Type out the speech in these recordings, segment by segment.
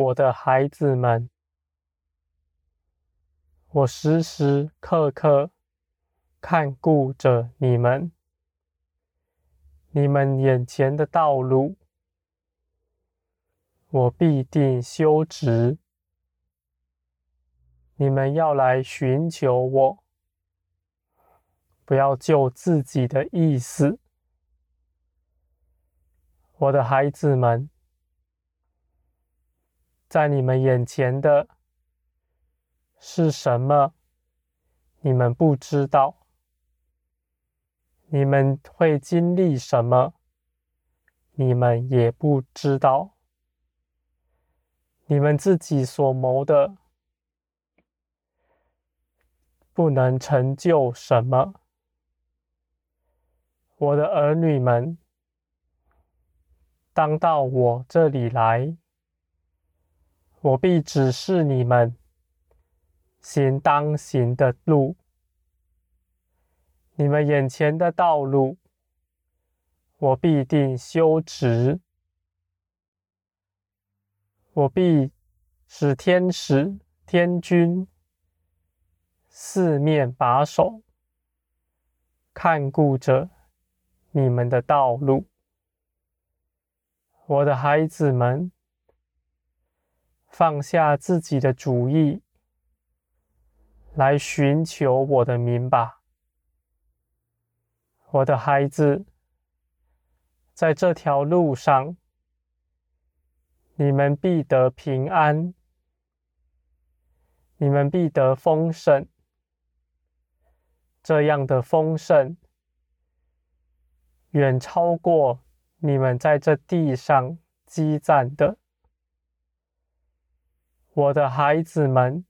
我的孩子们，我时时刻刻看顾着你们，你们眼前的道路，我必定修直。你们要来寻求我，不要就自己的意思。我的孩子们，在你们眼前的是什么？你们不知道。你们会经历什么？你们也不知道。你们自己所谋的，不能成就什么。我的儿女们，当到我这里来。我必指示你们行当行的路，你们眼前的道路，我必定修直。我必使天使、天军四面把守，看顾着你们的道路，我的孩子们。放下自己的主意，来寻求我的名吧，我的孩子，在这条路上，你们必得平安，你们必得丰盛。这样的丰盛，远超过你们在这地上积攒的。我的孩子们，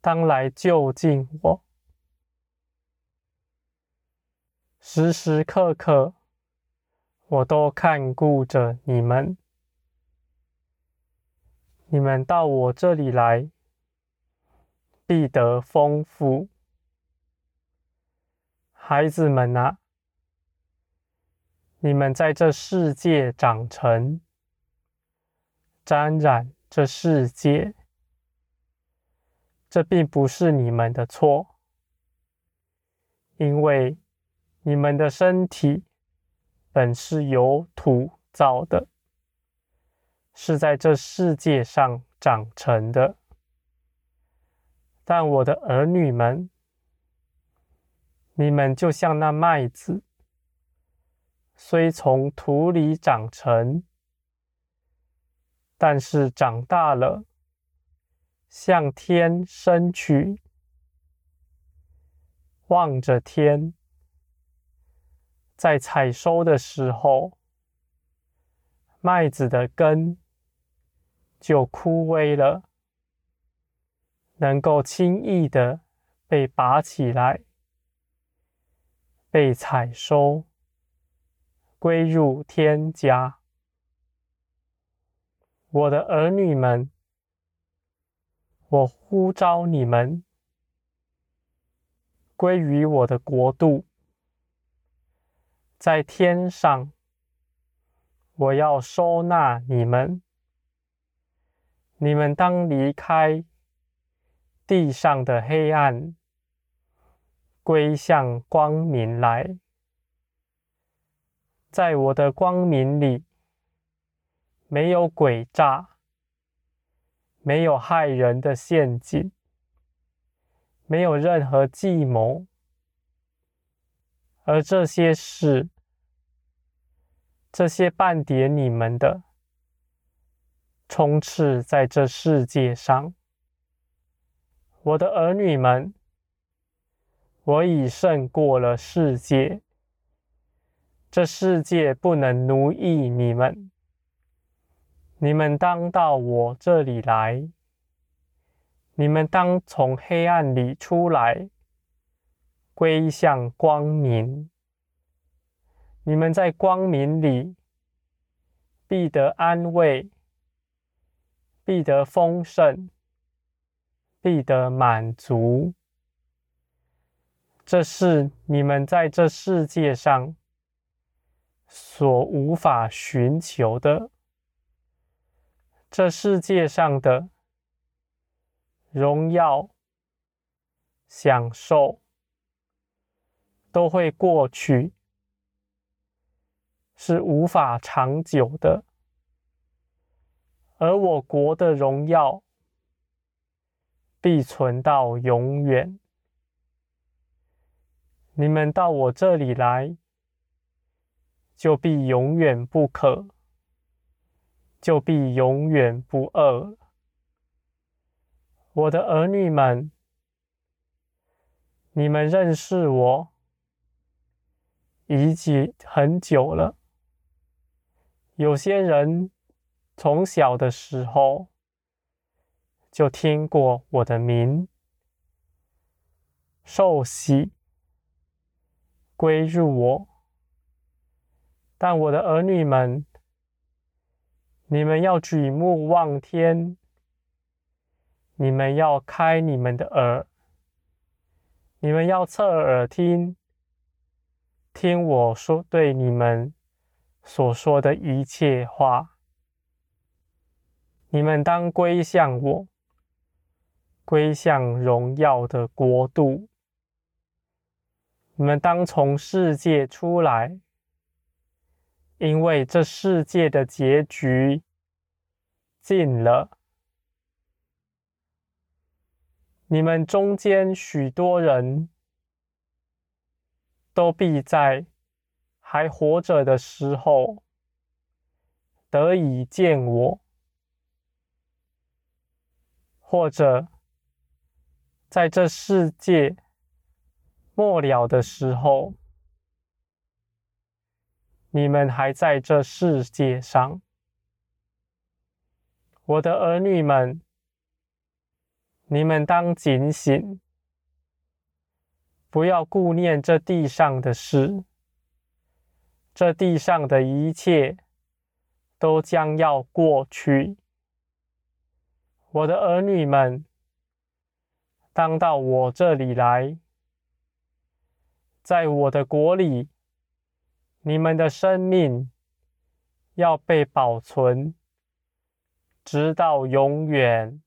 当来就近我，时时刻刻，我都看顾着你们。你们到我这里来，必得丰富。孩子们啊，你们在这世界长成。沾染这世界，这并不是你们的错，因为你们的身体本是由土造的，是在这世界上长成的。但我的儿女们，你们就像那麦子，虽从土里长成。但是长大了，向天伸去，望着天，在采收的时候，麦子的根就枯萎了，能够轻易的被拔起来，被采收，归入天家。我的儿女们，我呼召你们归于我的国度，在天上，我要收纳你们。你们当离开地上的黑暗，归向光明来，在我的光明里。没有诡诈，没有害人的陷阱，没有任何计谋，而这些事，这些半点你们的，充斥在这世界上。我的儿女们，我已胜过了世界，这世界不能奴役你们。你们当到我这里来，你们当从黑暗里出来，归向光明。你们在光明里必得安慰，必得丰盛，必得满足。这是你们在这世界上所无法寻求的。这世界上的荣耀、享受都会过去，是无法长久的。而我国的荣耀必存到永远。你们到我这里来，就必永远不可，就必永远不饿。我的儿女们，你们认识我已经很久了。有些人从小的时候就听过我的名，受洗。归入我，但我的儿女们，你们要举目望天，你们要开你们的耳，你们要侧耳听，听我说对你们所说的一切话。你们当归向我，归向荣耀的国度。你们当从世界出来，因为这世界的结局近了。你们中间许多人都必在还活着的时候得以见我，或者在这世界。末了的时候，你们还在这世界上，我的儿女们，你们当警醒，不要顾念这地上的事，这地上的一切都将要过去。我的儿女们，当到我这里来。在我的国里，你们的生命要被保存，直到永远。